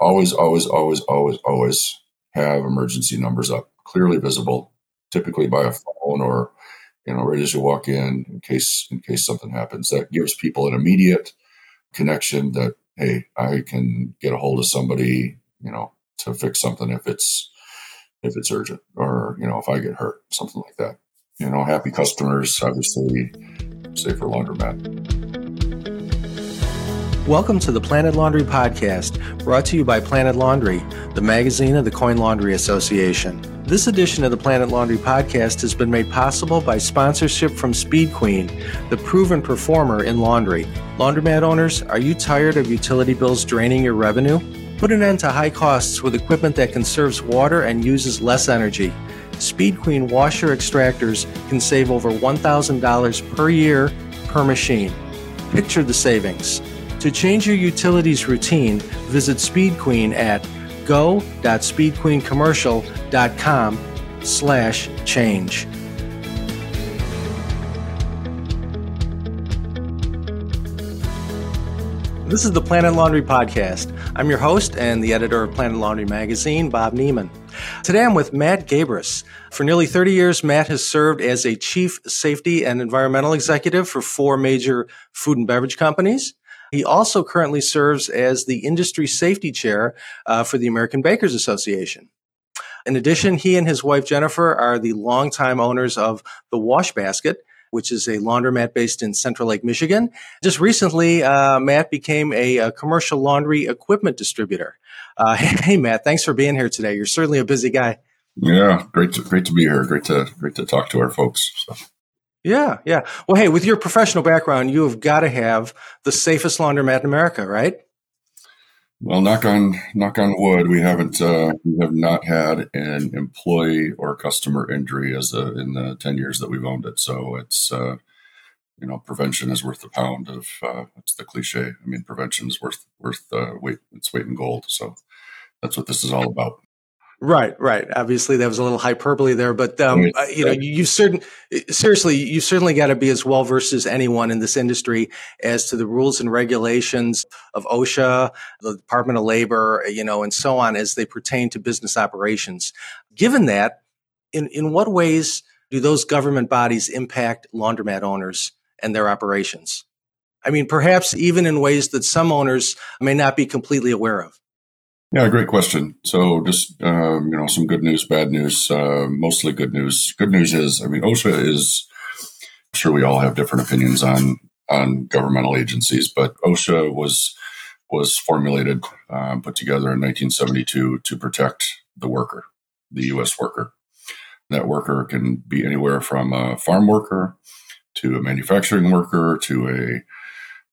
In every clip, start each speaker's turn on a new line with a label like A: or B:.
A: always, always, always, always, always have emergency numbers up, clearly visible, typically by a phone or you know right as you walk in, in case in case something happens. That gives people an immediate connection that hey, I can get a hold of somebody, you know, to fix something if it's if it's urgent or you know if I get hurt, something like that. You know, happy customers, obviously, safer laundromat.
B: Welcome to the Planet Laundry Podcast, brought to you by Planet Laundry, the magazine of the Coin Laundry Association. This edition of the Planet Laundry Podcast has been made possible by sponsorship from Speed Queen, the proven performer in laundry. Laundromat owners, are you tired of utility bills draining your revenue? Put an end to high costs with equipment that conserves water and uses less energy. Speed Queen washer extractors can save over $1,000 per year per machine. Picture the savings. To change your utilities routine, visit Speed Queen at go.speedqueencommercial.com slash change. This is the Planet Laundry Podcast. I'm your host and the editor of Planet Laundry Magazine, Bob Nieman. Today I'm with Matt Gabris. For nearly 30 years, Matt has served as a chief safety and environmental executive for four major food and beverage companies. He also currently serves as the industry safety chair uh, for the American Bakers Association. In addition, he and his wife Jennifer are the longtime owners of the Wash Basket, which is a laundromat based in Central Lake, Michigan. Just recently, uh, Matt became a, a, commercial laundry equipment distributor. Uh, hey, Matt, thanks for being here today. You're certainly a busy guy.
A: Yeah, great to great to be here. Great to great to talk to our folks. So.
B: Yeah, yeah. Well, hey, with your professional background, you have got to have the safest laundromat in America, right?
A: Well, knock on knock on wood, we haven't uh, we have not had an employee or customer injury as a, in the ten years that we've owned it. So it's uh, you know prevention is worth a pound of uh, what's the cliche? I mean, prevention is worth worth uh, weight its weight in gold. So that's what this is all about.
B: Right, right. Obviously, that was a little hyperbole there, but um, uh, you know, you certain seriously, you certainly got to be as well versed as anyone in this industry as to the rules and regulations of OSHA, the Department of Labor, you know, and so on as they pertain to business operations. Given that, in in what ways do those government bodies impact laundromat owners and their operations? I mean, perhaps even in ways that some owners may not be completely aware of.
A: Yeah, great question. So, just um, you know, some good news, bad news. Uh, mostly good news. Good news is, I mean, OSHA is. I'm sure we all have different opinions on on governmental agencies, but OSHA was was formulated, um, put together in 1972 to protect the worker, the U.S. worker. That worker can be anywhere from a farm worker to a manufacturing worker to a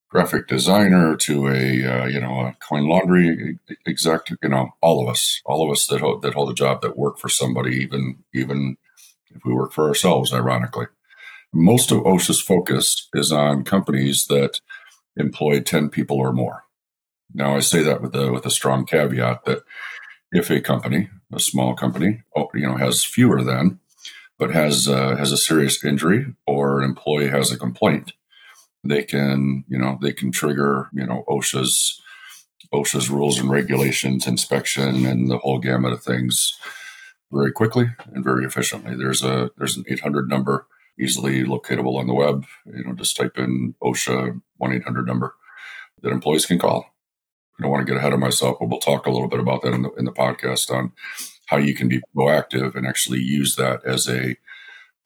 A: graphic designer to a uh, you know a coin laundry exec you know all of us all of us that hold, that hold a job that work for somebody even even if we work for ourselves ironically. Most of OSHA's focus is on companies that employ 10 people or more. Now I say that with a with a strong caveat that if a company a small company oh, you know has fewer than but has uh, has a serious injury or an employee has a complaint they can, you know, they can trigger, you know, OSHA's OSHA's rules and regulations, inspection, and the whole gamut of things very quickly and very efficiently. There's a there's an 800 number easily locatable on the web. You know, just type in OSHA 1 800 number that employees can call. I don't want to get ahead of myself, but we'll talk a little bit about that in the in the podcast on how you can be proactive and actually use that as a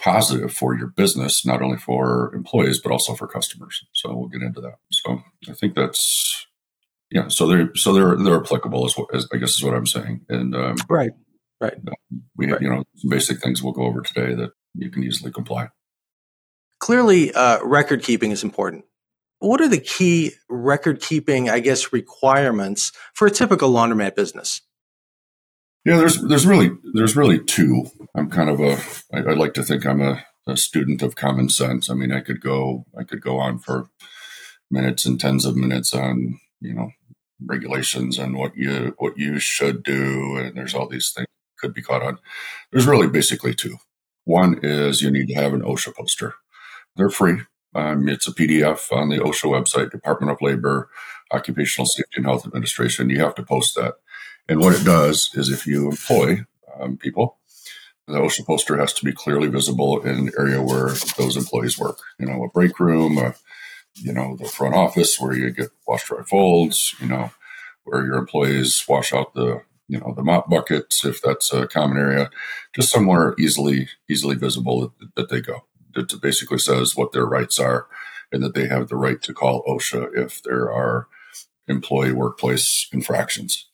A: positive for your business, not only for employees but also for customers. So we'll get into that. So I think that's yeah. So they're so they're they're applicable as, as I guess is what I'm saying. And um,
B: right, right.
A: We
B: right.
A: you know some basic things we'll go over today that you can easily comply.
B: Clearly, uh, record keeping is important. What are the key record keeping, I guess, requirements for a typical laundromat business?
A: Yeah, there's there's really there's really two. I'm kind of a I, I like to think I'm a, a student of common sense. I mean, I could go I could go on for minutes and tens of minutes on you know regulations and what you what you should do, and there's all these things could be caught on. There's really basically two. One is you need to have an OSHA poster. They're free. Um, it's a PDF on the OSHA website, Department of Labor, Occupational Safety and Health Administration. You have to post that And what it does is if you employ um, people, the OSHA poster has to be clearly visible in an area where those employees work. You know, a break room, a, you know, the front office where you get wash dry folds, you know, where your employees wash out the you know the mop buckets if that's a common area just somewhere easily easily visible that, that they go it basically says what their rights are and that they have the right to call osha if there are employee workplace infractions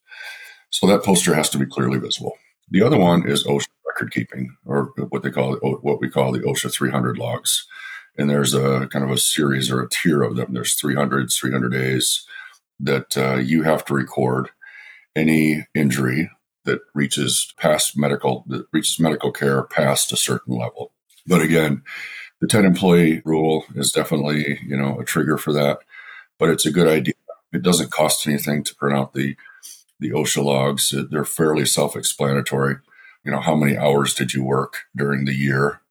A: so that poster has to be clearly visible the other one is osha record keeping or what they call what we call the osha 300 logs and there's a kind of a series or a tier of them there's 300 300 days that uh, you have to record any injury that reaches past medical that reaches medical care past a certain level. But again, the 10 employee rule is definitely, you know, a trigger for that, but it's a good idea. It doesn't cost anything to print out the the OSHA logs. They're fairly self-explanatory. You know, how many hours did you work during the year?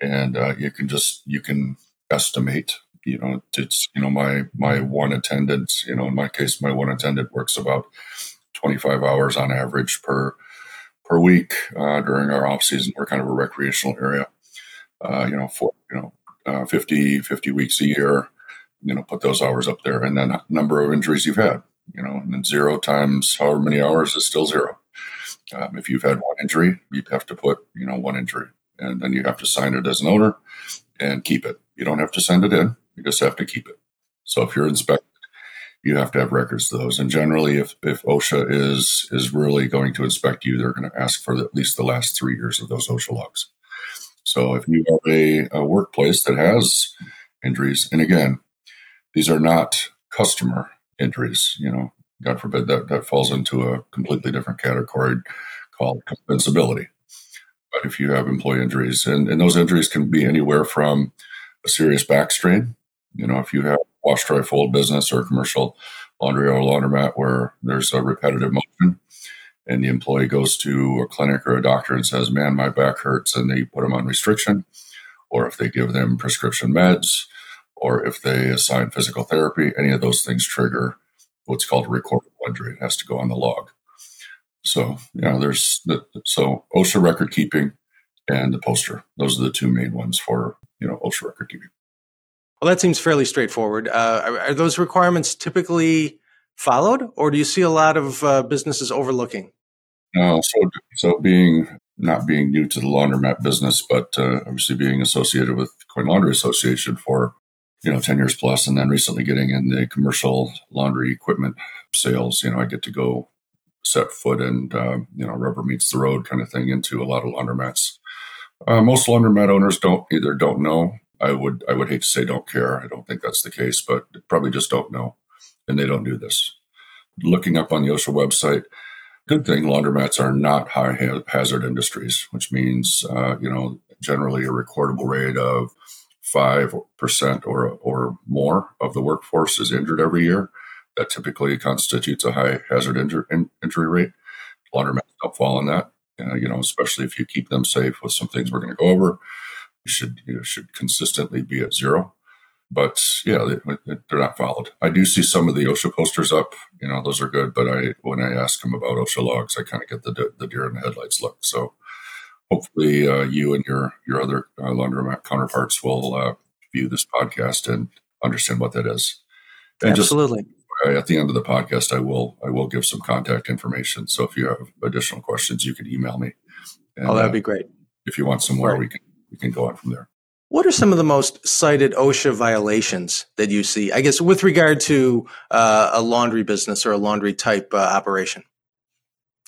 A: And uh, you can just you can estimate you know, it's, you know, my, my one attendant, you know, in my case, my one attendant works about 25 hours on average per, per week uh, during our off season. We're kind of a recreational area, uh, you know, for, you know, uh, 50, 50 weeks a year, you know, put those hours up there and then number of injuries you've had, you know, and then zero times however many hours is still zero. Um, if you've had one injury, you have to put, you know, one injury and then you have to sign it as an owner and keep it. You don't have to send it in. You just have to keep it. So if you're inspected, you have to have records of those. And generally, if, if OSHA is is really going to inspect you, they're going to ask for at least the last three years of those OSHA logs. So if you have a, a workplace that has injuries, and again, these are not customer injuries, you know, God forbid that that falls into a completely different category called compensability. But if you have employee injuries, and, and those injuries can be anywhere from a serious back strain you know, if you have wash, dry, fold business or commercial laundry or laundromat where there's a repetitive motion and the employee goes to a clinic or a doctor and says, man, my back hurts, and they put them on restriction, or if they give them prescription meds, or if they assign physical therapy, any of those things trigger what's called a recordable injury. It has to go on the log. So, you know, there's the, so OSHA record keeping and the poster. Those are the two main ones for, you know, OSHA record keeping.
B: Well, that seems fairly straightforward. Uh, are, are, those requirements typically followed, or do you see a lot of uh, businesses overlooking?
A: No, so so being not being new to the laundromat business, but uh, obviously being associated with Coin Laundry Association for you know ten years plus, and then recently getting in the commercial laundry equipment sales. You know, I get to go set foot and uh, you know rubber meets the road kind of thing into a lot of laundromats. Uh, most laundromat owners don't either don't know I would I would hate to say don't care. I don't think that's the case, but probably just don't know, and they don't do this. Looking up on the OSHA website, good thing laundromats are not high hazard industries, which means uh, you know generally a recordable rate of five percent or or more of the workforce is injured every year. That typically constitutes a high hazard injury, injury rate. Laundromats don't fall in that, uh, you know, especially if you keep them safe with some things we're going to go over you should you know, should consistently be at zero. But yeah, they, are not followed. I do see some of the OSHA posters up. You know, those are good. But I when I ask them about OSHA logs, I kind of get the the deer in the headlights look. So hopefully, uh, you and your your other uh, laundromat counterparts will uh, view this podcast and understand what that is.
B: And Absolutely. Just,
A: at the end of the podcast, I will I will give some contact information. So if you have additional questions, you can email me.
B: And, oh, that'd uh, be great.
A: If you want some more, right. we can we can go on from there.
B: What are some of the most cited OSHA violations that you see? I guess with regard to uh, a laundry business or a laundry type uh, operation.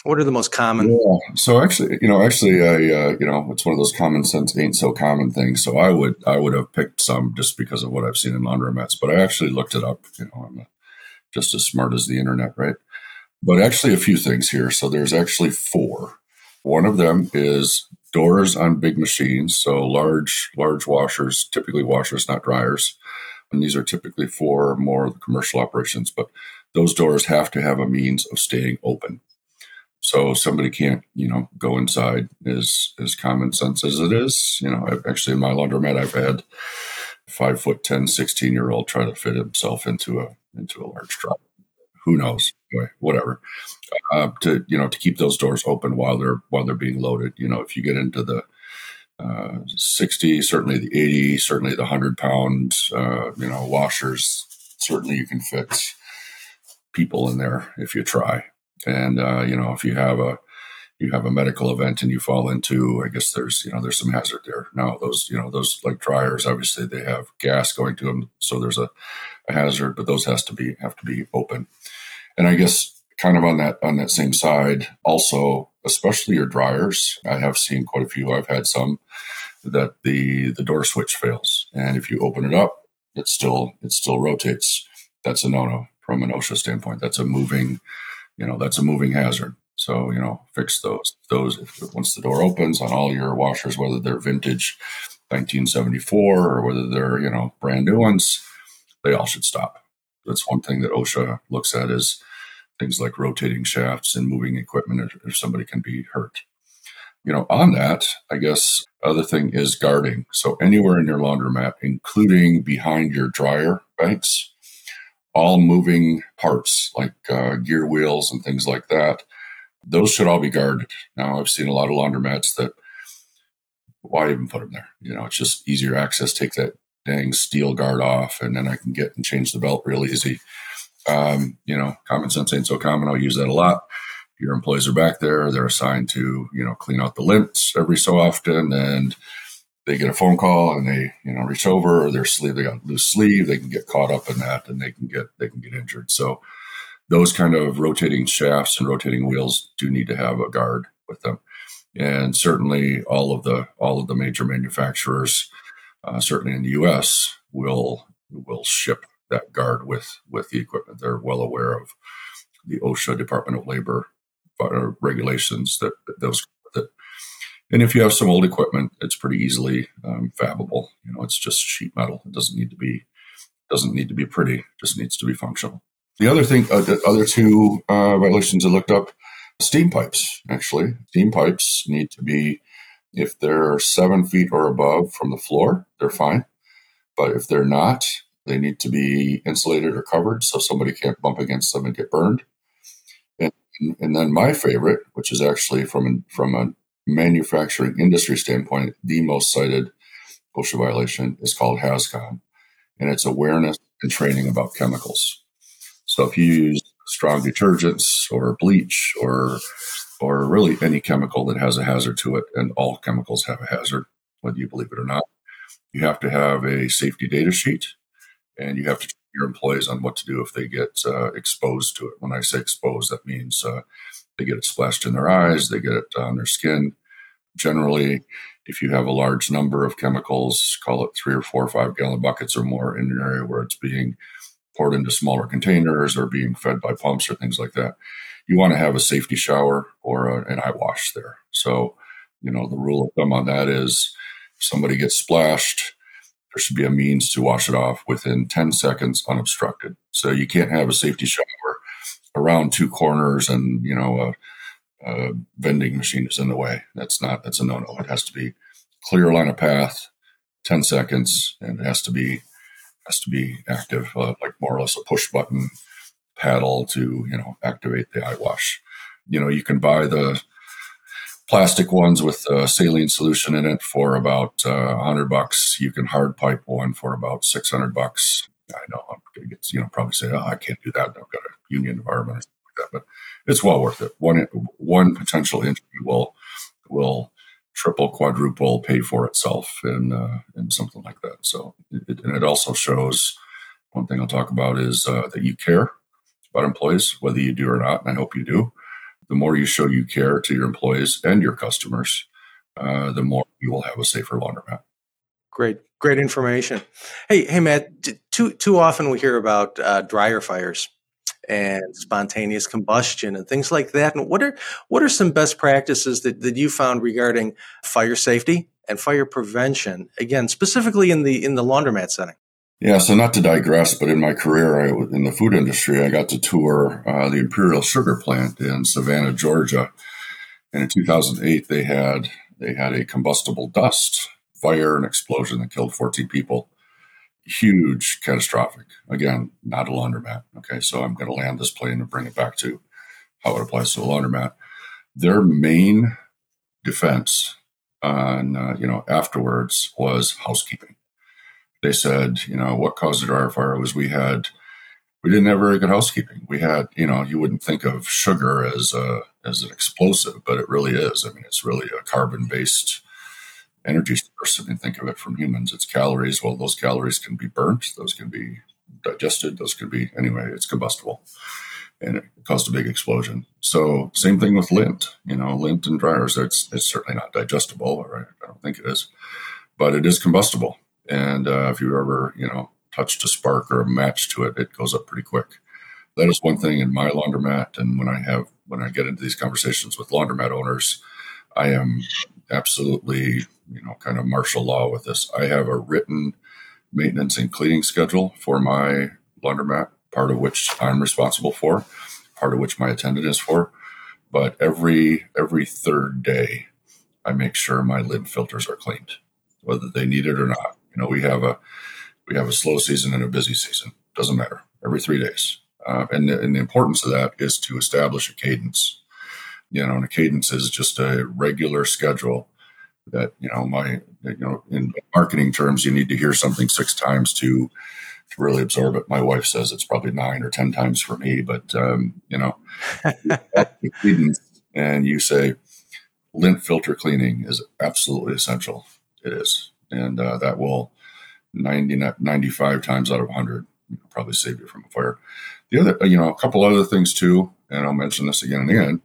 B: What are the most common?
A: Yeah. So actually, you know, actually, I, uh, you know, it's one of those common sense ain't so common things. So I would, I would have picked some just because of what I've seen in laundromats, but I actually looked it up. You know, I'm just as smart as the internet, right? But actually, a few things here. So there's actually four. One of them is doors on big machines, so large large washers, typically washers, not dryers. And these are typically for more commercial operations, but those doors have to have a means of staying open. So somebody can't, you know, go inside as as common sense as it is. You know, I've actually in my laundromat I've had five foot 10, 16 year old try to fit himself into a into a large truck. Who knows? anyway, whatever. Uh, to you know to keep those doors open while they're while they're being loaded. You know, if you get into the uh, 60, certainly the 80, certainly the 100 pound, uh, you know, washers, certainly you can fit people in there if you try. And, uh, you know, if you have a, you have a medical event and you fall into, I guess there's, you know, there's some hazard there. Now those, you know, those like dryers, obviously they have gas going to them. So there's a, a hazard, but those has to be, have to be open. And I guess kind of on that, on that same side, also, especially your dryers, I have seen quite a few. I've had some that the, the door switch fails. And if you open it up, it still, it still rotates. That's a no-no from an OSHA standpoint. That's a moving, you know, that's a moving hazard. So, you know, fix those. Those, once the door opens on all your washers, whether they're vintage 1974 or whether they're, you know, brand new ones, they all should stop. That's one thing that OSHA looks at is things like rotating shafts and moving equipment if, if somebody can be hurt. You know, on that, I guess other thing is guarding. So anywhere in your laundromat, including behind your dryer banks, all moving parts like uh, gear wheels and things like that, those should all be guarded. Now, I've seen a lot of laundromats that why even put them there? You know, it's just easier access. Take that dang steel guard off, and then I can get and change the belt real easy. Um, you know, common sense ain't so common. I'll use that a lot. Your employees are back there. They're assigned to, you know, clean out the lints every so often. And they get a phone call and they, you know, reach over or their sleeve, they got loose sleeve. They can get caught up in that and they can get, they can get injured. So those kind of rotating shafts and rotating wheels do need to have a guard with them. And certainly all of the, all of the major manufacturers, uh, certainly in the U.S., will will ship that guard with with the equipment. They're well aware of the OSHA Department of Labor uh, regulations that, those. And if you have some old equipment, it's pretty easily um, fabbable. You know, it's just sheet metal. It doesn't need to be doesn't need to be pretty. Just needs to be functional. The other thing, uh, the other two uh, violations I looked up, steam pipes. Actually, steam pipes need to be if they're seven feet or above from the floor, they're fine. But if they're not, they need to be insulated or covered so somebody can't bump against them and get burned. And, and then my favorite, which is actually from from a manufacturing industry standpoint, the most cited OSHA violation is called HAZCOM, and it's awareness and training about chemicals. So if you use strong detergents or bleach or or really any chemical that has a hazard to it, and all chemicals have a hazard, whether you believe it or not, you have to have a safety data sheet and you have to your employees on what to do if they get uh, exposed to it. When I say exposed, that means uh, they get it splashed in their eyes, they get it on their skin. Generally, if you have a large number of chemicals, call it three or four or five gallon buckets or more in an area where it's being poured into smaller containers or being fed by pumps or things like that, you want to have a safety shower or a, an eye wash there. So, you know, the rule of thumb on that is somebody gets splashed, there should be a means to wash it off within 10 seconds unobstructed. So you can't have a safety shower around two corners and, you know, a, a vending machine is in the way. That's not, that's a no no. It has to be clear line of path, 10 seconds, and it has to be, has to be active, uh, like more or less a push button paddle to, you know, activate the eye wash. You know, you can buy the, plastic ones with a saline solution in it for about uh, 100 bucks. You can hard pipe one for about 600 bucks. I know I'm going to get, you know, probably say, oh, I can't do that. I've got a union environment like that, but it's well worth it. One, one potential injury will, will triple, quadruple pay for itself in, uh, in something like that. So, it, and it also shows one thing I'll talk about is uh, that you care about employees, whether you do or not. And I hope you do the more you show you care to your employees and your customers, uh, the more you will have a safer laundromat.
B: Great, great information. Hey, hey, Matt. Too too often we hear about uh, dryer fires and spontaneous combustion and things like that. And what are what are some best practices that, that you found regarding fire safety and fire prevention? Again, specifically in the in the laundromat setting.
A: Yeah, so not to digress, but in my career I, in the food industry, I got to tour uh, the Imperial Sugar Plant in Savannah, Georgia, and in 2008 they had they had a combustible dust fire and explosion that killed 14 people. huge, catastrophic. Again, not a laundromat. Okay, so I'm going to land this plane and bring it back to how it applies to a laundromat. Their main defense on uh, you know afterwards was housekeeping. They said, you know, what caused the dryer fire was we had we didn't have very good housekeeping. We had, you know, you wouldn't think of sugar as a as an explosive, but it really is. I mean, it's really a carbon based energy source. I mean, think of it from humans. It's calories. Well, those calories can be burnt. Those can be digested. Those could be anyway. It's combustible, and it caused a big explosion. So same thing with lint. You know, lint and dryers. It's it's certainly not digestible. Right? I don't think it is, but it is combustible. And uh, if you ever you know touched a spark or a match to it, it goes up pretty quick. That is one thing in my laundromat, and when I have when I get into these conversations with laundromat owners, I am absolutely you know kind of martial law with this. I have a written maintenance and cleaning schedule for my laundromat, part of which I'm responsible for, part of which my attendant is for. But every every third day, I make sure my lint filters are cleaned, whether they need it or not. You know, we have a we have a slow season and a busy season. Doesn't matter. Every three days, uh, and, the, and the importance of that is to establish a cadence. You know, and a cadence is just a regular schedule that you know my you know in marketing terms you need to hear something six times to to really absorb it my wife says it's probably nine or ten times for me but um, you know and you say lint filter cleaning is absolutely essential it is and uh, that will 90 95 times out of 100 probably save you from a fire the other you know a couple other things too and i'll mention this again and again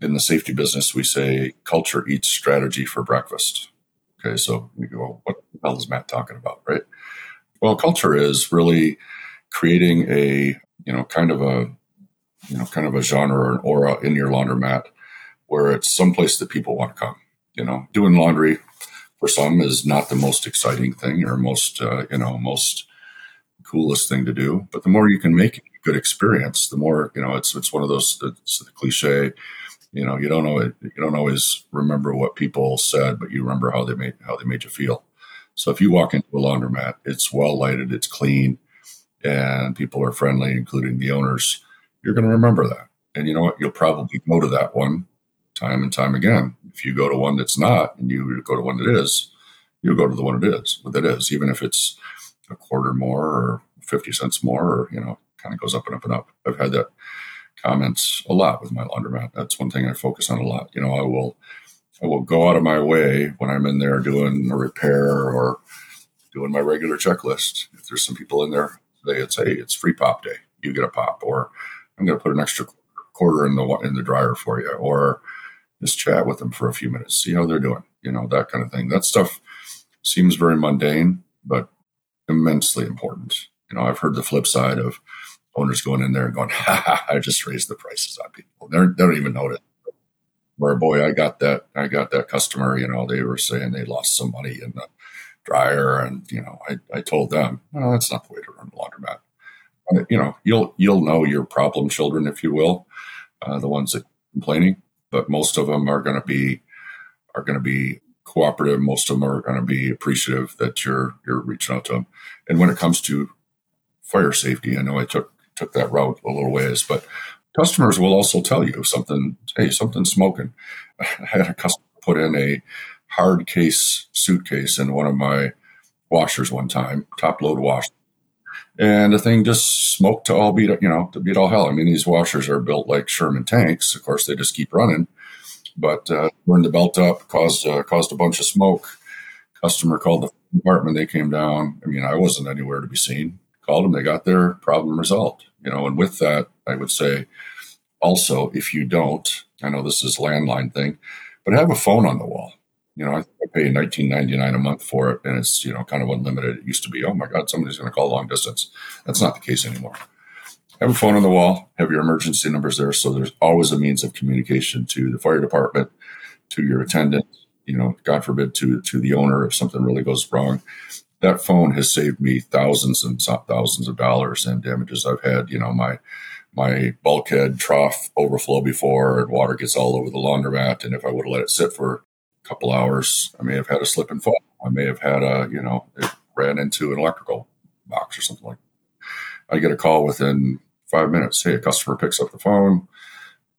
A: in the safety business, we say culture eats strategy for breakfast. Okay, so we go, what the hell is Matt talking about, right? Well, culture is really creating a, you know, kind of a, you know, kind of a genre or an aura in your laundromat where it's someplace that people want to come. You know, doing laundry for some is not the most exciting thing or most, uh, you know, most coolest thing to do. But the more you can make a good experience, the more, you know, it's, it's one of those, it's the cliche, you know, you don't know you don't always remember what people said, but you remember how they made how they made you feel. So if you walk into a laundromat, it's well lighted, it's clean, and people are friendly, including the owners. You're going to remember that, and you know what? You'll probably go to that one time and time again. If you go to one that's not, and you go to one that is, you'll go to the one that is. That is, even if it's a quarter more or fifty cents more, or you know, kind of goes up and up and up. I've had that comments a lot with my laundromat. That's one thing I focus on a lot. You know, I will I will go out of my way when I'm in there doing a repair or doing my regular checklist. If there's some people in there, they would say it's free pop day. You get a pop, or I'm going to put an extra quarter in the in the dryer for you, or just chat with them for a few minutes, see how they're doing. You know, that kind of thing. That stuff seems very mundane, but immensely important. You know, I've heard the flip side of owners going in there and going, ha, ha, I just raised the prices on people. They're, they don't even notice. Where boy, I got that, I got that customer. You know, they were saying they lost some money in the dryer, and you know, I, I told them, well, that's not the way to run a laundromat. But, you know, you'll you'll know your problem children, if you will, uh, the ones that complaining, but most of them are going to be are going to be cooperative. Most of them are going to be appreciative that you're you're reaching out to them. And when it comes to fire safety, I know I took took that route a little ways. But customers will also tell you something, hey, something's smoking. I had a customer put in a hard case suitcase in one of my washers one time, top load wash. And the thing just smoked to all beat, you know, to beat all hell. I mean, these washers are built like Sherman tanks. Of course, they just keep running. But uh, burned the belt up, caused uh, caused a bunch of smoke. Customer called the department. They came down. I mean, I wasn't anywhere to be seen. Called them. They got their problem resolved you know, and with that, I would say also, if you don't, I know this is landline thing, but have a phone on the wall. You know, I, pay nineteen ninety nine a month for it, and it's you know kind of unlimited. It used to be, oh my god, somebody's going to call long distance. That's not the case anymore. Have a phone on the wall. Have your emergency numbers there, so there's always a means of communication to the fire department, to your attendant. You know, God forbid, to to the owner if something really goes wrong that phone has saved me thousands and thousands of dollars in damages. I've had, you know, my my bulkhead trough overflow before and water gets all over the laundromat. And if I would have let it sit for couple hours, I may have had a slip and fall. I may have had a, you know, it ran into an electrical box or something like. That. I get a call within five minutes. Hey, a customer picks up the phone.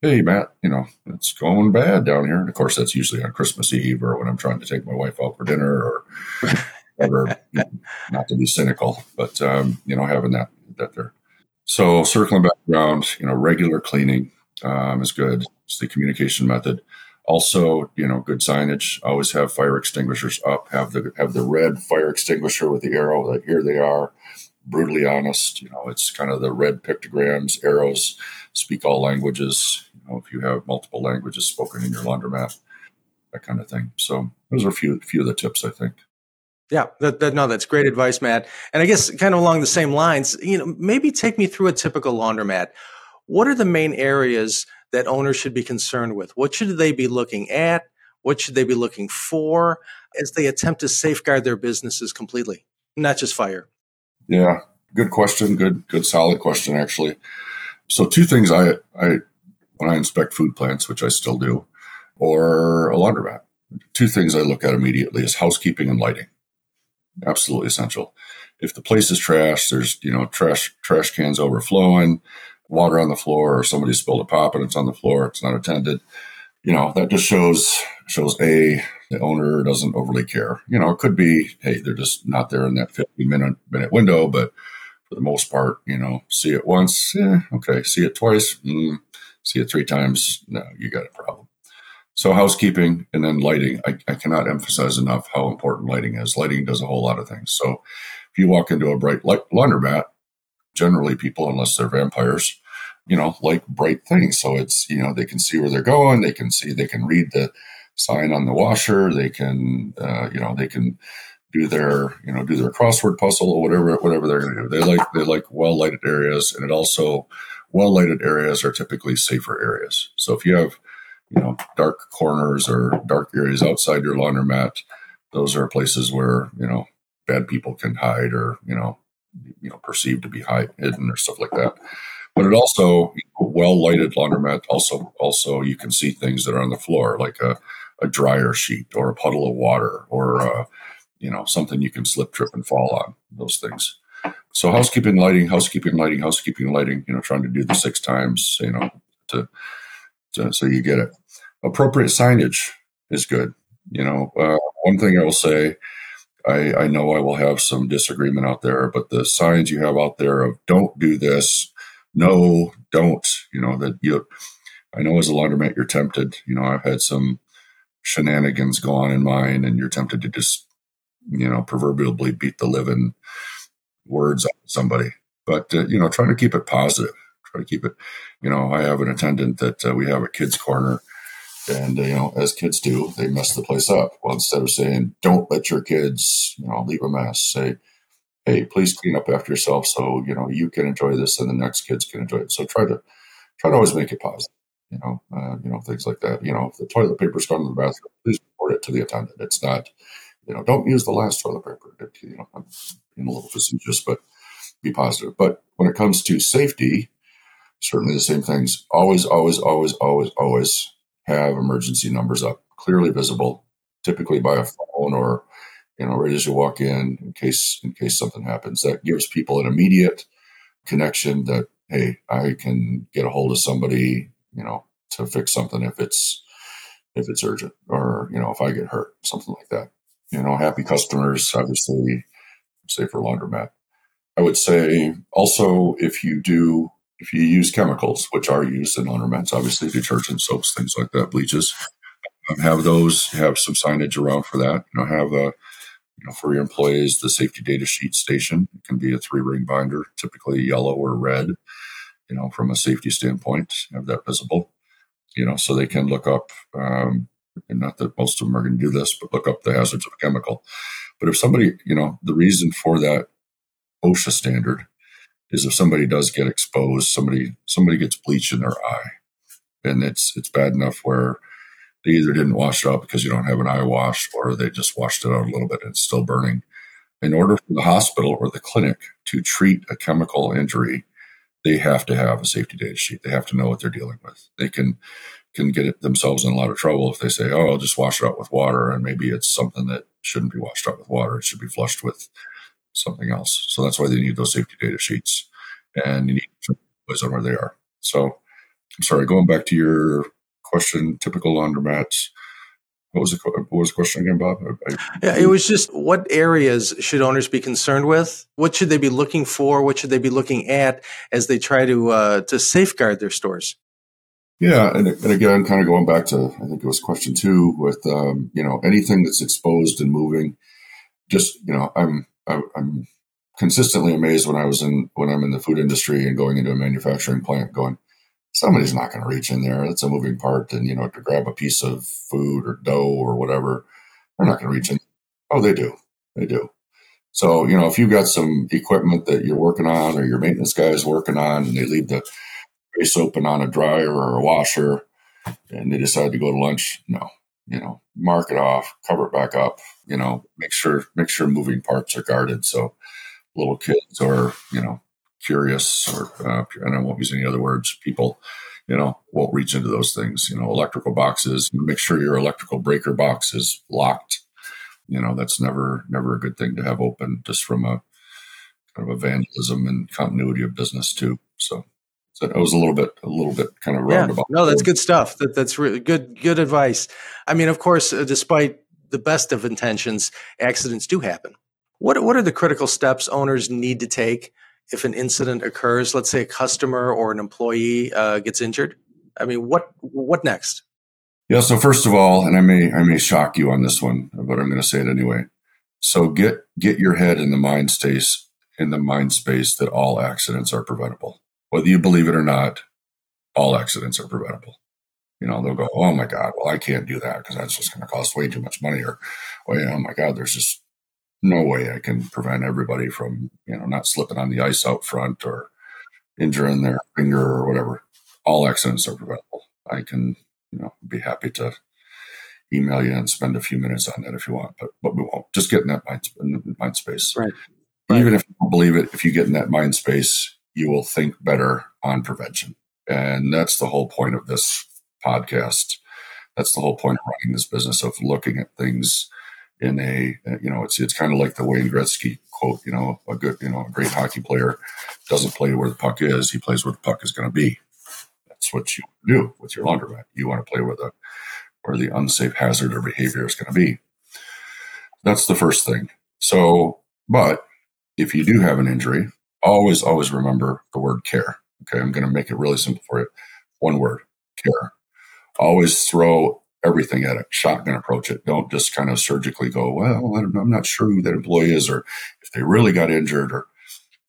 A: Hey, Matt, you know it's going bad down here. And of course, that's usually on Christmas Eve or when I'm trying to take my wife out for dinner or whatever. not to be cynical, but um, you know, having that that there. So circling back around, you know, regular cleaning um, is good. It's the communication method. Also, you know, good signage. Always have fire extinguishers up. Have the have the red fire extinguisher with the arrow. That here they are. Brutally honest. You know, it's kind of the red pictograms, arrows. Speak all languages. You know, if you have multiple languages spoken in your laundromat, that kind of thing. So those are a few few of the tips I think.
B: Yeah, that, that, no, that's great advice, Matt. And I guess kind of along the same lines, you know, maybe take me through a typical laundromat. What are the main areas that owners should be concerned with? What should they be looking at? What should they be looking for as they attempt to safeguard their businesses completely, not just fire?
A: Yeah, good question. Good, good, solid question, actually. So, two things I, I when I inspect food plants, which I still do, or a laundromat, two things I look at immediately is housekeeping and lighting absolutely essential. If the place is trash, there's you know trash trash cans overflowing, water on the floor, or somebody spilled a pop and it's on the floor, it's not attended. You know that just shows shows a the owner doesn't overly care. You know it could be hey they're just not there in that 15 minute minute window, but for the most part, you know, see it once, yeah, okay, see it twice, mm, see it three times, no, you got a problem. So housekeeping and then lighting. I, I, cannot emphasize enough how important lighting is. Lighting does a whole lot of things. So if you walk into a bright light laundromat, generally people, unless they're vampires, you know, like bright things. So it's, you know, they can see where they're going. They can see, they can read the sign on the washer. They can, uh, you know, they can do their, you know, do their crossword puzzle or whatever, whatever they're going to do. They like, they like well lighted areas and it also, well lighted areas are typically safer areas. So if you have, you know dark corners or dark areas outside your laundromat those are places where you know bad people can hide or you know you know perceived to be hide, hidden or stuff like that but it also well lighted laundromat also also you can see things that are on the floor like a, a dryer sheet or a puddle of water or uh, you know something you can slip trip and fall on those things so housekeeping lighting housekeeping lighting housekeeping lighting you know trying to do the six times you know to, to so you get it appropriate signage is good. You know, uh, one thing I will say, I, I know I will have some disagreement out there, but the signs you have out there of don't do this, no, don't, you know, that you, I know as a laundromat, you're tempted. You know, I've had some shenanigans go on in mine, and you're tempted to just, you know, proverbially beat the living words out of somebody. But, uh, you know, trying to keep it positive, try to keep it, you know, I have an attendant that uh, we have a kids' corner and, uh, you know, as kids do, they mess the place up. Well, instead of saying, don't let your kids, you know, leave a mess, say, hey, please clean up after yourself so, you know, you can enjoy this and the next kids can enjoy it. So try to, try to always make it positive, you know, uh, you know, things like that. You know, if the toilet paper's gone to the bathroom, please report it to the attendant. It's not, you know, don't use the last toilet paper. It, you know, I'm being a little facetious, but be positive. But when it comes to safety, certainly the same things. Always, always, always, always, always have emergency numbers up, clearly visible, typically by a phone or you know right as you walk in, in case in case something happens. That gives people an immediate connection that hey, I can get a hold of somebody, you know, to fix something if it's if it's urgent or you know if I get hurt, something like that. You know, happy customers, obviously, safer laundromat. I would say also if you do if you use chemicals, which are used in laundromats, obviously detergent, soaps, things like that, bleaches, have those, have some signage around for that. You know, have a, you know, for your employees, the safety data sheet station. It can be a three ring binder, typically yellow or red, you know, from a safety standpoint, have that visible, you know, so they can look up, um, and not that most of them are going to do this, but look up the hazards of a chemical. But if somebody, you know, the reason for that OSHA standard is if somebody does get exposed, somebody somebody gets bleach in their eye, and it's it's bad enough where they either didn't wash it out because you don't have an eye wash, or they just washed it out a little bit and it's still burning. In order for the hospital or the clinic to treat a chemical injury, they have to have a safety data sheet. They have to know what they're dealing with. They can can get themselves in a lot of trouble if they say, "Oh, I'll just wash it out with water," and maybe it's something that shouldn't be washed out with water. It should be flushed with something else. So that's why they need those safety data sheets, and you need to know where they are. So, I'm sorry. Going back to your question, typical laundromats. What was the what was the question again, Bob?
B: I, yeah, it was just what areas should owners be concerned with? What should they be looking for? What should they be looking at as they try to uh, to safeguard their stores?
A: Yeah, and, and again, kind of going back to I think it was question two with um, you know anything that's exposed and moving. Just you know, I'm I'm consistently amazed when I was in when I'm in the food industry and going into a manufacturing plant, going somebody's not going to reach in there. It's a moving part. And, you know, to grab a piece of food or dough or whatever, they're not going to reach in. Oh, they do. They do. So, you know, if you've got some equipment that you're working on or your maintenance guy is working on and they leave the base open on a dryer or a washer and they decide to go to lunch, no, you know, mark it off, cover it back up, you know, make sure, make sure moving parts are guarded. So little kids or, you know, curious or uh, and I won't use any other words, people, you know, won't reach into those things. You know, electrical boxes. Make sure your electrical breaker box is locked. You know, that's never never a good thing to have open, just from a kind of a vandalism and continuity of business too. So. So it was a little bit, a little bit kind of roundabout.
B: Yeah, no, that's good stuff. That, that's really good, good advice. I mean, of course, uh, despite the best of intentions, accidents do happen. What what are the critical steps owners need to take if an incident occurs, let's say a customer or an employee uh, gets injured? I mean, what what next?
A: Yeah. So first of all, and I may I may shock you on this one, but I'm going to say it anyway. So get get your head in the mind space in the mind space that all accidents are preventable, whether you believe it or not. All accidents are preventable. You know, they'll go, "Oh my God, well I can't do that because that's just going to cost way too much money," or, "Well, oh my God, there's just no way I can prevent everybody from, you know, not slipping on the ice out front or injuring their finger or whatever. All accidents are preventable. I can, you know, be happy to email you and spend a few minutes on that if you want, but but we won't. Just get in that mind, mind space.
B: Right.
A: Even if you don't believe it, if you get in that mind space, you will think better on prevention. And that's the whole point of this podcast. That's the whole point of running this business of looking at things in a uh, you know it's it's kind of like the Wayne Gretzky quote. You know, a good you know a great hockey player doesn't play where the puck is; he plays where the puck is going to be. That's what you do with your laundromat. You want to play where the where the unsafe hazard or behavior is going to be. That's the first thing. So, but if you do have an injury, always always remember the word care. Okay, I'm going to make it really simple for you. One word: care. Always throw everything at it, shotgun approach it. Don't just kind of surgically go, well, I'm not sure who that employee is or if they really got injured. Or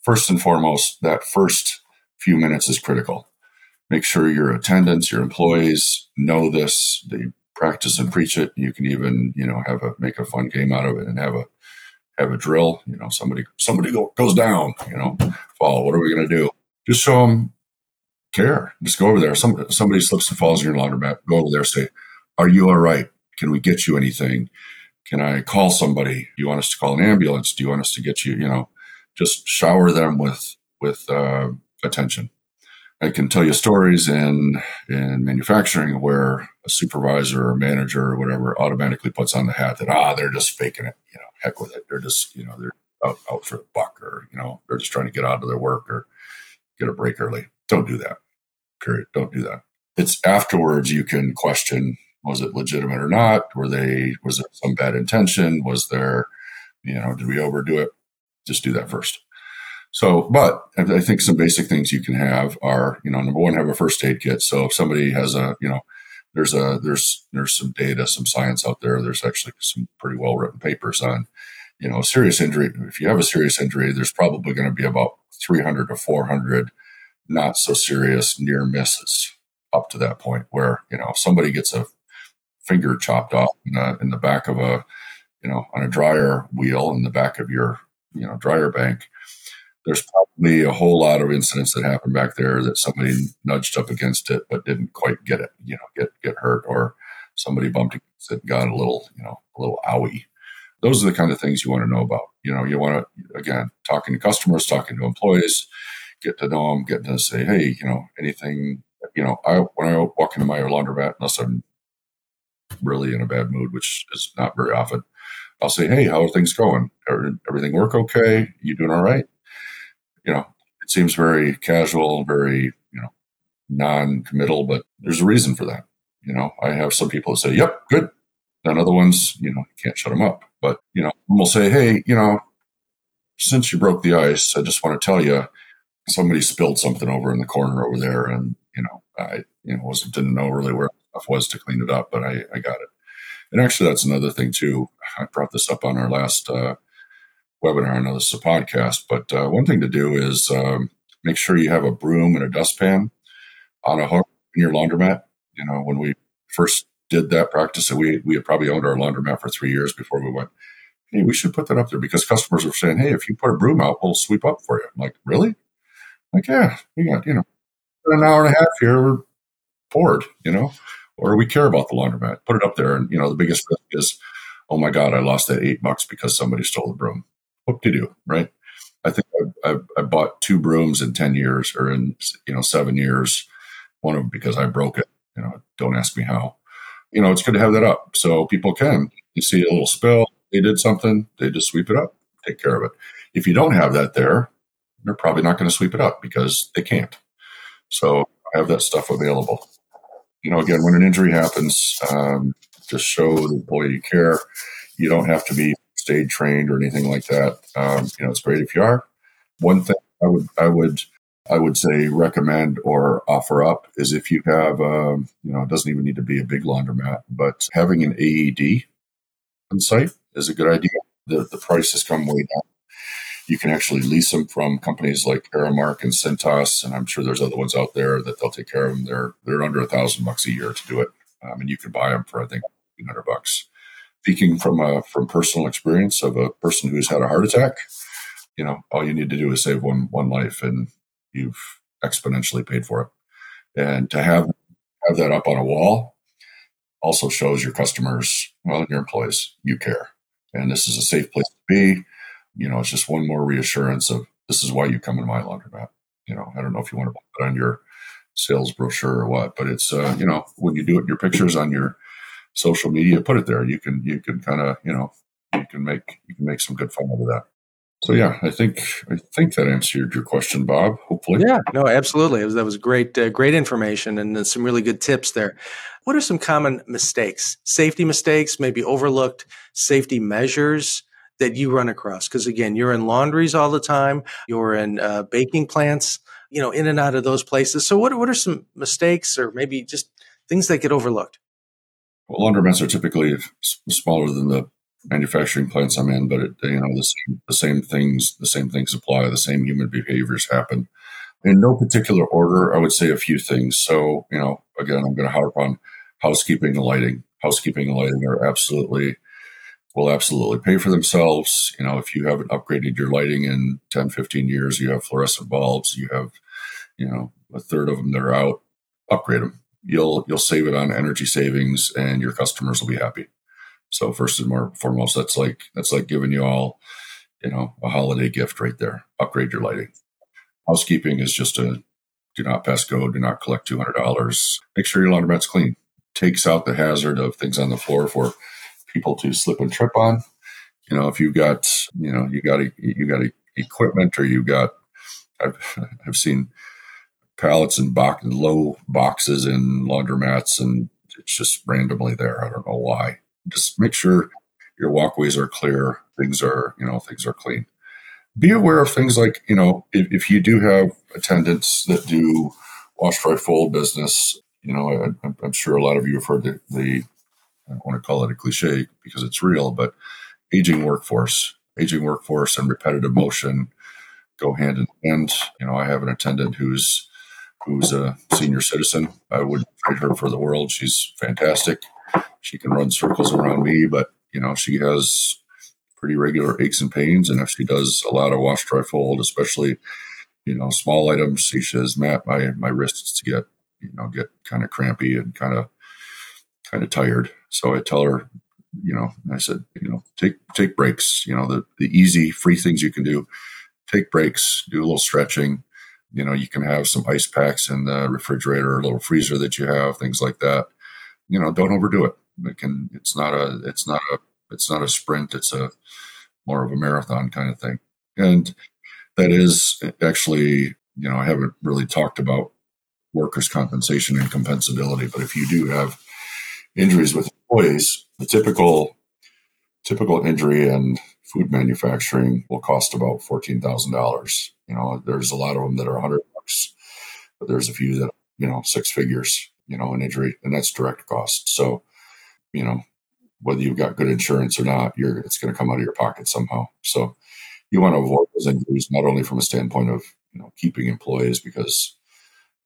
A: first and foremost, that first few minutes is critical. Make sure your attendants, your employees know this. They practice and preach it. You can even, you know, have a make a fun game out of it and have a have a drill. You know, somebody somebody go, goes down. You know, fall. What are we going to do? Just show them care. Just go over there. Some, somebody slips and falls in your laundromat. Go over there. Say, are you all right? Can we get you anything? Can I call somebody? Do you want us to call an ambulance? Do you want us to get you, you know, just shower them with, with, uh, attention. I can tell you stories in, in manufacturing where a supervisor or manager or whatever automatically puts on the hat that, ah, they're just faking it. You know, heck with it. They're just, you know, they're out, out for the buck or, you know, they're just trying to get out of their work or get a break early. Don't do that. Period. Don't do that. It's afterwards you can question was it legitimate or not? Were they, was there some bad intention? Was there, you know, did we overdo it? Just do that first. So, but I think some basic things you can have are, you know, number one, have a first aid kit. So if somebody has a, you know, there's a, there's, there's some data, some science out there. There's actually some pretty well written papers on, you know, serious injury. If you have a serious injury, there's probably going to be about 300 to 400 not so serious near misses up to that point where, you know, if somebody gets a finger chopped off in, a, in the back of a, you know, on a dryer wheel in the back of your, you know, dryer bank, there's probably a whole lot of incidents that happen back there that somebody nudged up against it but didn't quite get it, you know, get get hurt, or somebody bumped against it, and got a little, you know, a little owie. Those are the kind of things you want to know about. You know, you want to again talking to customers, talking to employees, get to know them, get to say, hey, you know, anything. You know, I when I walk into my laundromat, unless I'm really in a bad mood, which is not very often. I'll say, hey, how are things going? Everything work okay? You doing all right? You know, it seems very casual, very, you know, non-committal, but there's a reason for that. You know, I have some people that say, yep, good. And other ones, you know, you can't shut them up. But, you know, we'll say, hey, you know, since you broke the ice, I just want to tell you somebody spilled something over in the corner over there. And, you know, I, you know, wasn't, didn't know really where stuff was to clean it up, but I, I got it. And actually, that's another thing too. I brought this up on our last uh, webinar. I know this is a podcast, but uh, one thing to do is um, make sure you have a broom and a dustpan on a hook in your laundromat. You know, when we first did that practice, we we had probably owned our laundromat for three years before we went. Hey, we should put that up there because customers were saying, "Hey, if you put a broom out, we'll sweep up for you." I'm like, really? like, yeah, we got you know an hour and a half here. We're bored, you know, or we care about the laundromat. Put it up there, and you know, the biggest risk is, oh my god, I lost that eight bucks because somebody stole the broom. What to do, right? I think I, I, I bought two brooms in ten years, or in you know seven years. One of them because I broke it. You know, don't ask me how you know, it's good to have that up so people can. You see a little spill, they did something, they just sweep it up, take care of it. If you don't have that there, they're probably not going to sweep it up because they can't. So I have that stuff available. You know, again, when an injury happens, um, just show the employee you care. You don't have to be state trained or anything like that. Um, you know, it's great if you are. One thing I would I would I would say recommend or offer up is if you have, um, you know, it doesn't even need to be a big laundromat, but having an AED on site is a good idea. The, the price has come way down. You can actually lease them from companies like Aramark and Cintas, and I'm sure there's other ones out there that they'll take care of them. They're they're under a thousand bucks a year to do it, um, and you can buy them for I think 100 bucks. Speaking from a from personal experience of a person who's had a heart attack, you know, all you need to do is save one one life, and you've exponentially paid for it. And to have have that up on a wall also shows your customers, well, your employees, you care. And this is a safe place to be. You know, it's just one more reassurance of this is why you come in my laundromat. You know, I don't know if you want to put it on your sales brochure or what, but it's uh, you know, when you do it in your pictures on your social media, put it there. You can you can kind of, you know, you can make you can make some good fun out of that. So yeah, I think I think that answered your question, Bob. Hopefully,
B: yeah, no, absolutely. Was, that was great, uh, great information and uh, some really good tips there. What are some common mistakes, safety mistakes, maybe overlooked safety measures that you run across? Because again, you're in laundries all the time, you're in uh, baking plants, you know, in and out of those places. So what what are some mistakes or maybe just things that get overlooked?
A: Well, laundromats are typically smaller than the manufacturing plants I'm in, but it, you know the the same things the same things apply. The same human behaviors happen. In no particular order, I would say a few things. So you know, again, I'm going to harp on housekeeping and lighting. Housekeeping and lighting are absolutely will absolutely pay for themselves. You know, if you haven't upgraded your lighting in 10, 15 years, you have fluorescent bulbs, you have, you know, a third of them that are out, upgrade them. You'll you'll save it on energy savings and your customers will be happy. So first and foremost, that's like that's like giving you all, you know, a holiday gift right there. Upgrade your lighting. Housekeeping is just a do not pass go, do not collect two hundred dollars. Make sure your laundromat's clean. Takes out the hazard of things on the floor for people to slip and trip on. You know, if you've got, you know, you got a, you got a equipment or you got, I've I've seen pallets and box low boxes in laundromats and it's just randomly there. I don't know why just make sure your walkways are clear, things are, you know, things are clean. Be aware of things like, you know, if, if you do have attendants that do wash, dry, fold business, you know, I, am sure a lot of you have heard the, the, I don't want to call it a cliche because it's real, but aging workforce, aging workforce and repetitive motion go hand in hand. You know, I have an attendant who's, who's a senior citizen. I would trade her for the world. She's fantastic. She can run circles around me, but you know she has pretty regular aches and pains, and if she does a lot of wash, dry, fold, especially you know small items, she says, "Matt, my my wrists get you know get kind of crampy and kind of kind of tired." So I tell her, you know, I said, you know, take take breaks. You know, the the easy free things you can do. Take breaks, do a little stretching. You know, you can have some ice packs in the refrigerator, a little freezer that you have, things like that you know, don't overdo it. It can, it's not a, it's not a, it's not a sprint. It's a more of a marathon kind of thing. And that is actually, you know, I haven't really talked about workers' compensation and compensability, but if you do have injuries with employees, the typical typical injury in food manufacturing will cost about fourteen thousand dollars. You know, there's a lot of them that are hundred bucks, but there's a few that you know six figures. You know, an injury, and that's direct cost. So, you know, whether you've got good insurance or not, you're it's going to come out of your pocket somehow. So, you want to avoid those injuries not only from a standpoint of you know keeping employees because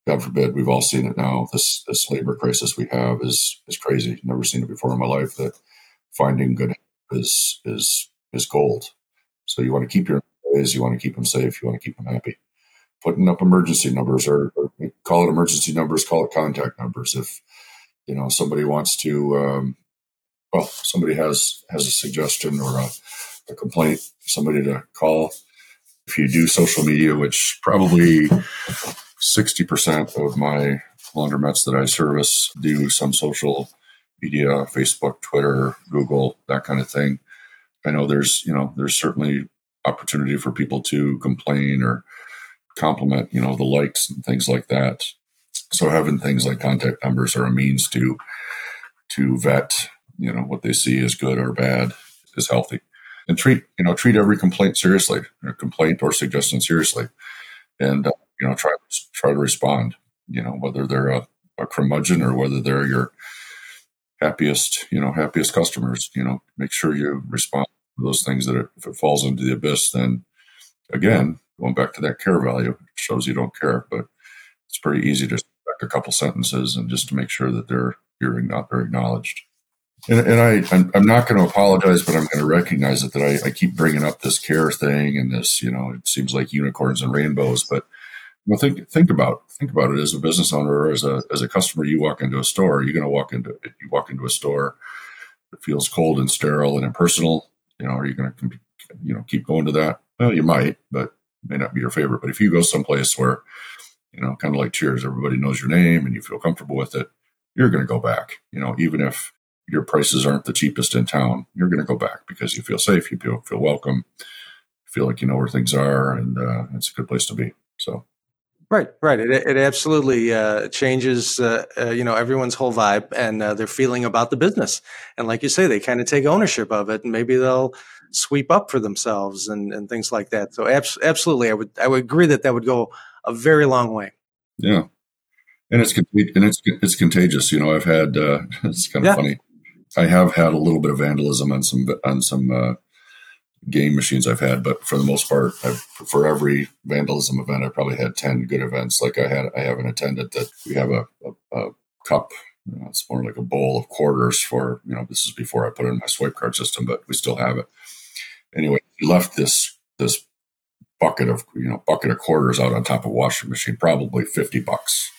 A: God forbid, we've all seen it now. This this labor crisis we have is is crazy. Never seen it before in my life. That finding good is is is gold. So you want to keep your employees, you want to keep them safe, you want to keep them happy. Putting up emergency numbers or, or call it emergency numbers, call it contact numbers. If you know somebody wants to, um, well, somebody has has a suggestion or a, a complaint, somebody to call. If you do social media, which probably sixty percent of my laundromats that I service do some social media, Facebook, Twitter, Google, that kind of thing. I know there's, you know, there's certainly opportunity for people to complain or compliment, you know, the likes and things like that. So having things like contact numbers are a means to to vet, you know, what they see as good or bad is healthy. And treat, you know, treat every complaint seriously, or complaint or suggestion seriously. And uh, you know, try try to respond, you know, whether they're a, a curmudgeon or whether they're your happiest, you know, happiest customers, you know, make sure you respond to those things that if it falls into the abyss, then again, going back to that care value, shows you don't care, but it's pretty easy to a couple sentences and just to make sure that they're hearing not they're acknowledged. And, and I, I'm, I'm, not going to apologize, but I'm going to recognize it that I, I keep bringing up this care thing and this, you know, it seems like unicorns and rainbows, but well, think think about think about it as a business owner or as a as a customer. You walk into a store. You're going to walk into you walk into a store that feels cold and sterile and impersonal. You know, are you going to you know keep going to that? Well, you might, but may not be your favorite. But if you go someplace where you know, kind of like Cheers, everybody knows your name and you feel comfortable with it, you're going to go back. You know, even if your prices aren't the cheapest in town, you're going to go back because you feel safe, you feel feel welcome, feel like you know where things are, and uh, it's a good place to be. So.
B: Right, right. It, it absolutely uh, changes, uh, uh, you know, everyone's whole vibe and uh, their feeling about the business. And like you say, they kind of take ownership of it, and maybe they'll sweep up for themselves and, and things like that. So, abs- absolutely, I would I would agree that that would go a very long way.
A: Yeah, and it's and it's it's contagious. You know, I've had uh, it's kind of yeah. funny. I have had a little bit of vandalism on some on some uh, game machines I've had, but for the most part, I've, for every vandalism event, I probably had ten good events. Like I had, I have an attendant that we have a, a, a cup. You know, it's more like a bowl of quarters for you know. This is before I put in my swipe card system, but we still have it. Anyway, he left this this bucket of you know bucket of quarters out on top of washing machine, probably fifty bucks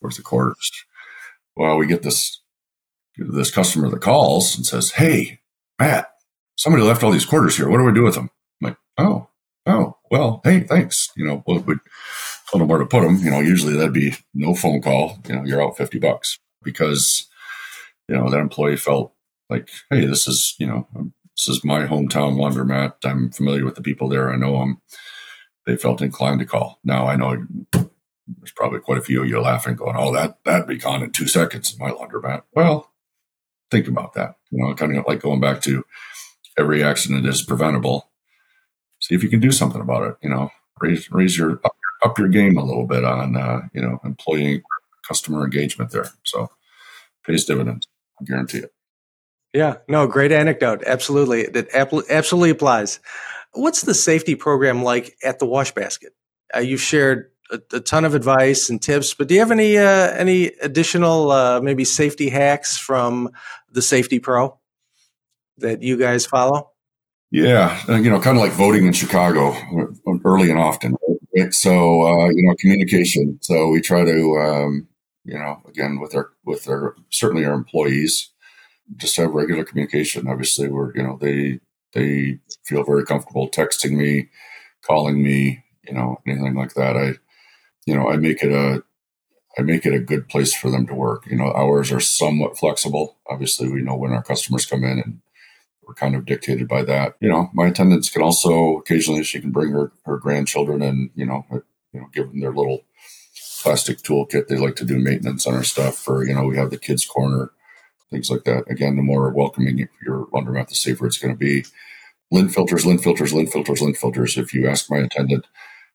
A: worth of quarters. Well, we get this this customer that calls and says, "Hey, Matt, somebody left all these quarters here. What do we do with them? I'm like, oh, oh, well, hey, thanks. You know, well, we told them where to put them. You know, usually that'd be no phone call. You know, you're out 50 bucks because, you know, that employee felt like, hey, this is, you know, um, this is my hometown laundromat. I'm familiar with the people there. I know them. They felt inclined to call. Now I know there's probably quite a few of you laughing, going, "Oh, that that'd be gone in two seconds." In my laundromat. Well, think about that. You know, kind of like going back to every accident is preventable. See if you can do something about it. You know, raise raise your up, up your game a little bit on uh, you know employee customer engagement there. So pays dividends. I guarantee it.
B: Yeah, no, great anecdote. Absolutely, that absolutely applies. What's the safety program like at the wash basket? Uh, you've shared a, a, ton of advice and tips, but do you have any uh, any additional uh, maybe safety hacks from the Safety Pro? That you guys follow?
A: Yeah, uh, you know, kind of like voting in Chicago, uh, early and often. So, uh, you know, communication. So we try to, um, you know, again with our with our certainly our employees, just have regular communication. Obviously, we're you know they they feel very comfortable texting me, calling me, you know, anything like that. I, you know, I make it a I make it a good place for them to work. You know, hours are somewhat flexible. Obviously, we know when our customers come in and we're kind of dictated by that. You know, my attendants can also occasionally she can bring her her grandchildren and you know uh, you know give them their little plastic toolkit. They like to do maintenance on our stuff, For you know we have the kids corner, things like that. Again, the more welcoming your laundromat, the safer it's going to be. Lint filters, lint filters, lint filters, lint filters. If you ask my attendant,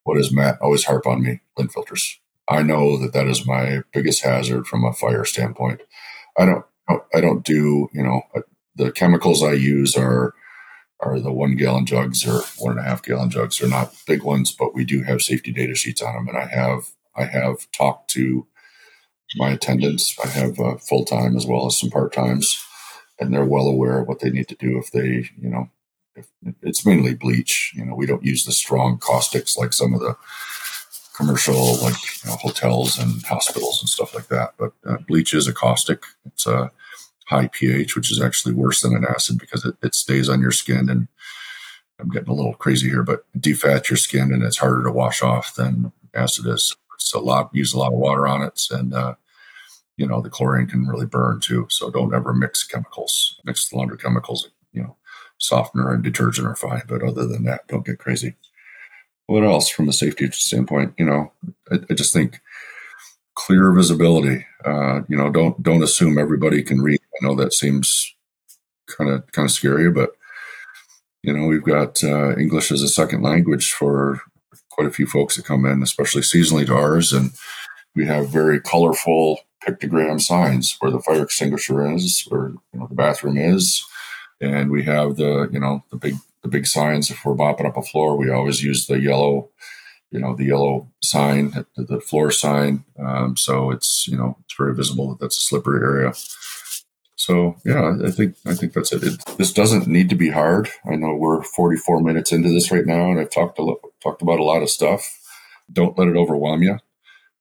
A: what is Matt? Always harp on me, lint filters. I know that that is my biggest hazard from a fire standpoint. I don't, I don't do, you know, the chemicals I use are are the one gallon jugs or one and a half gallon jugs. They're not big ones, but we do have safety data sheets on them. And I have I have talked to my attendants. I have uh, full time as well as some part times, and they're well aware of what they need to do if they, you know, if it's mainly bleach. You know, we don't use the strong caustics like some of the commercial like you know, hotels and hospitals and stuff like that. But uh, bleach is a caustic. It's a high pH, which is actually worse than an acid because it, it stays on your skin. And I'm getting a little crazy here, but defat your skin and it's harder to wash off than acid is. It's a lot, use a lot of water on it. And, uh, you know, the chlorine can really burn too. So don't ever mix chemicals, mix the laundry chemicals, you know, softener and detergent are fine. But other than that, don't get crazy what else from a safety standpoint? You know, I, I just think clear visibility. Uh, you know, don't don't assume everybody can read. I know that seems kind of kind of scary, but you know, we've got uh, English as a second language for quite a few folks that come in, especially seasonally to ours, and we have very colorful pictogram signs where the fire extinguisher is, where you know the bathroom is, and we have the you know the big the big signs. If we're mopping up a floor, we always use the yellow, you know, the yellow sign, the floor sign. Um, so it's you know it's very visible that that's a slippery area. So yeah, I think I think that's it. it. This doesn't need to be hard. I know we're 44 minutes into this right now, and I've talked a lo- talked about a lot of stuff. Don't let it overwhelm you.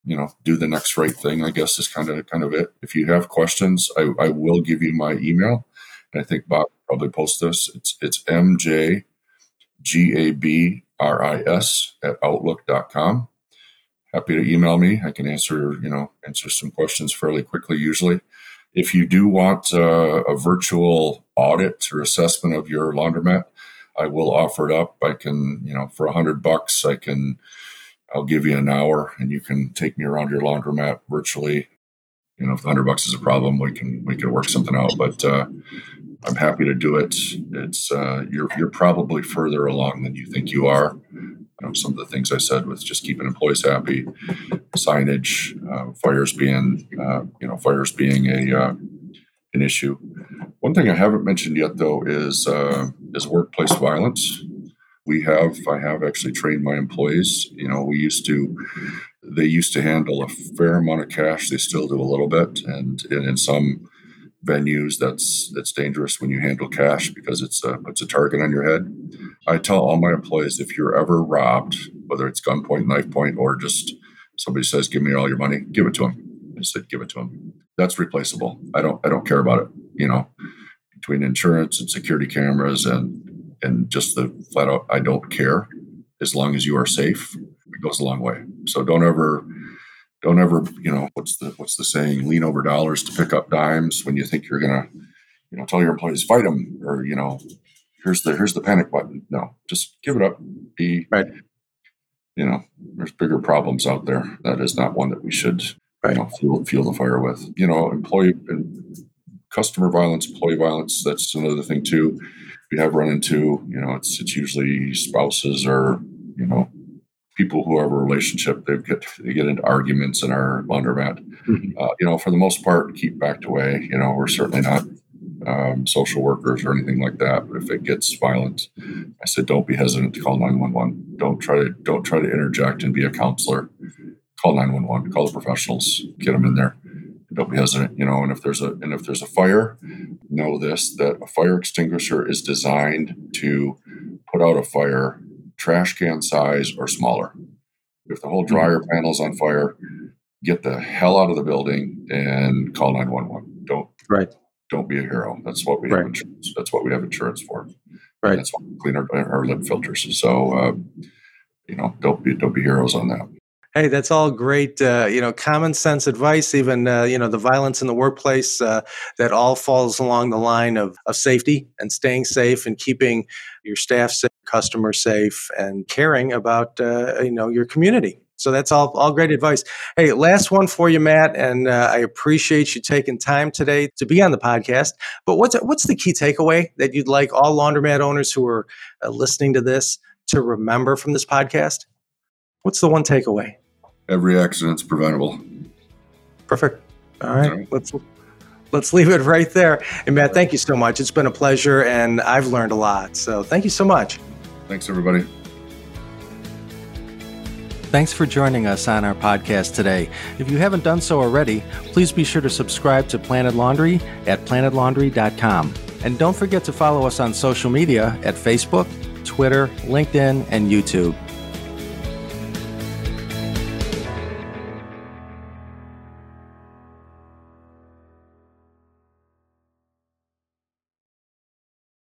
A: You know, do the next right thing. I guess is kind of kind of it. If you have questions, I, I will give you my email. And I think Bob probably post this. It's it's MJ G A B R I S at outlook.com. Happy to email me. I can answer, you know, answer some questions fairly quickly usually. If you do want uh, a virtual audit or assessment of your laundromat, I will offer it up. I can, you know, for a hundred bucks, I can, I'll give you an hour and you can take me around your laundromat virtually. You know, if the hundred bucks is a problem, we can, we can work something out. But, uh, I'm happy to do it. It's uh, you're you're probably further along than you think you are. Some of the things I said with just keeping employees happy, signage, uh, fires being uh, you know fires being a uh, an issue. One thing I haven't mentioned yet though is uh, is workplace violence. We have I have actually trained my employees. You know, we used to they used to handle a fair amount of cash. They still do a little bit, and, and in some venues that's that's dangerous when you handle cash because it's a it's a target on your head. I tell all my employees if you're ever robbed, whether it's gunpoint, knife point, or just somebody says, "Give me all your money," give it to them. I said, "Give it to them." That's replaceable. I don't I don't care about it. You know, between insurance and security cameras and and just the flat out, I don't care as long as you are safe. It goes a long way. So don't ever don't ever, you know, what's the what's the saying? Lean over dollars to pick up dimes when you think you're gonna, you know, tell your employees fight them or you know, here's the here's the panic button. No, just give it up. Be
B: right.
A: You know, there's bigger problems out there. That is not one that we should, right. you know, fuel, fuel the fire with. You know, employee and customer violence, employee violence. That's another thing too. We have run into, you know, it's it's usually spouses or you know people who have a relationship, they get they get into arguments in our laundromat. Mm-hmm. Uh, you know, for the most part, keep backed away. You know, we're certainly not um, social workers or anything like that. But if it gets violent, I said, don't be hesitant to call nine one one. Don't try to don't try to interject and be a counselor. Call nine one one. Call the professionals. Get them in there. Don't be hesitant. You know, and if there's a and if there's a fire, know this that a fire extinguisher is designed to put out a fire trash can size or smaller. If the whole mm-hmm. dryer panel's on fire, get the hell out of the building and call 911. Don't
B: right.
A: Don't be a hero. That's what we right. have insurance. That's what we have insurance for.
B: Right.
A: that's why we clean our, our lint filters. So uh, you know, don't be don't be heroes on that.
B: Hey, that's all great. Uh, you know, common sense advice. Even uh, you know, the violence in the workplace. Uh, that all falls along the line of, of safety and staying safe and keeping your staff safe, customers safe, and caring about uh, you know your community. So that's all, all great advice. Hey, last one for you, Matt, and uh, I appreciate you taking time today to be on the podcast. But what's what's the key takeaway that you'd like all laundromat owners who are uh, listening to this to remember from this podcast? What's the one takeaway?
A: Every accident's preventable.
B: Perfect. All right. Let's let's leave it right there. And Matt, thank you so much. It's been a pleasure and I've learned a lot. So thank you so much.
A: Thanks everybody.
B: Thanks for joining us on our podcast today. If you haven't done so already, please be sure to subscribe to Planet Laundry at planetlaundry.com. And don't forget to follow us on social media at Facebook, Twitter, LinkedIn, and YouTube.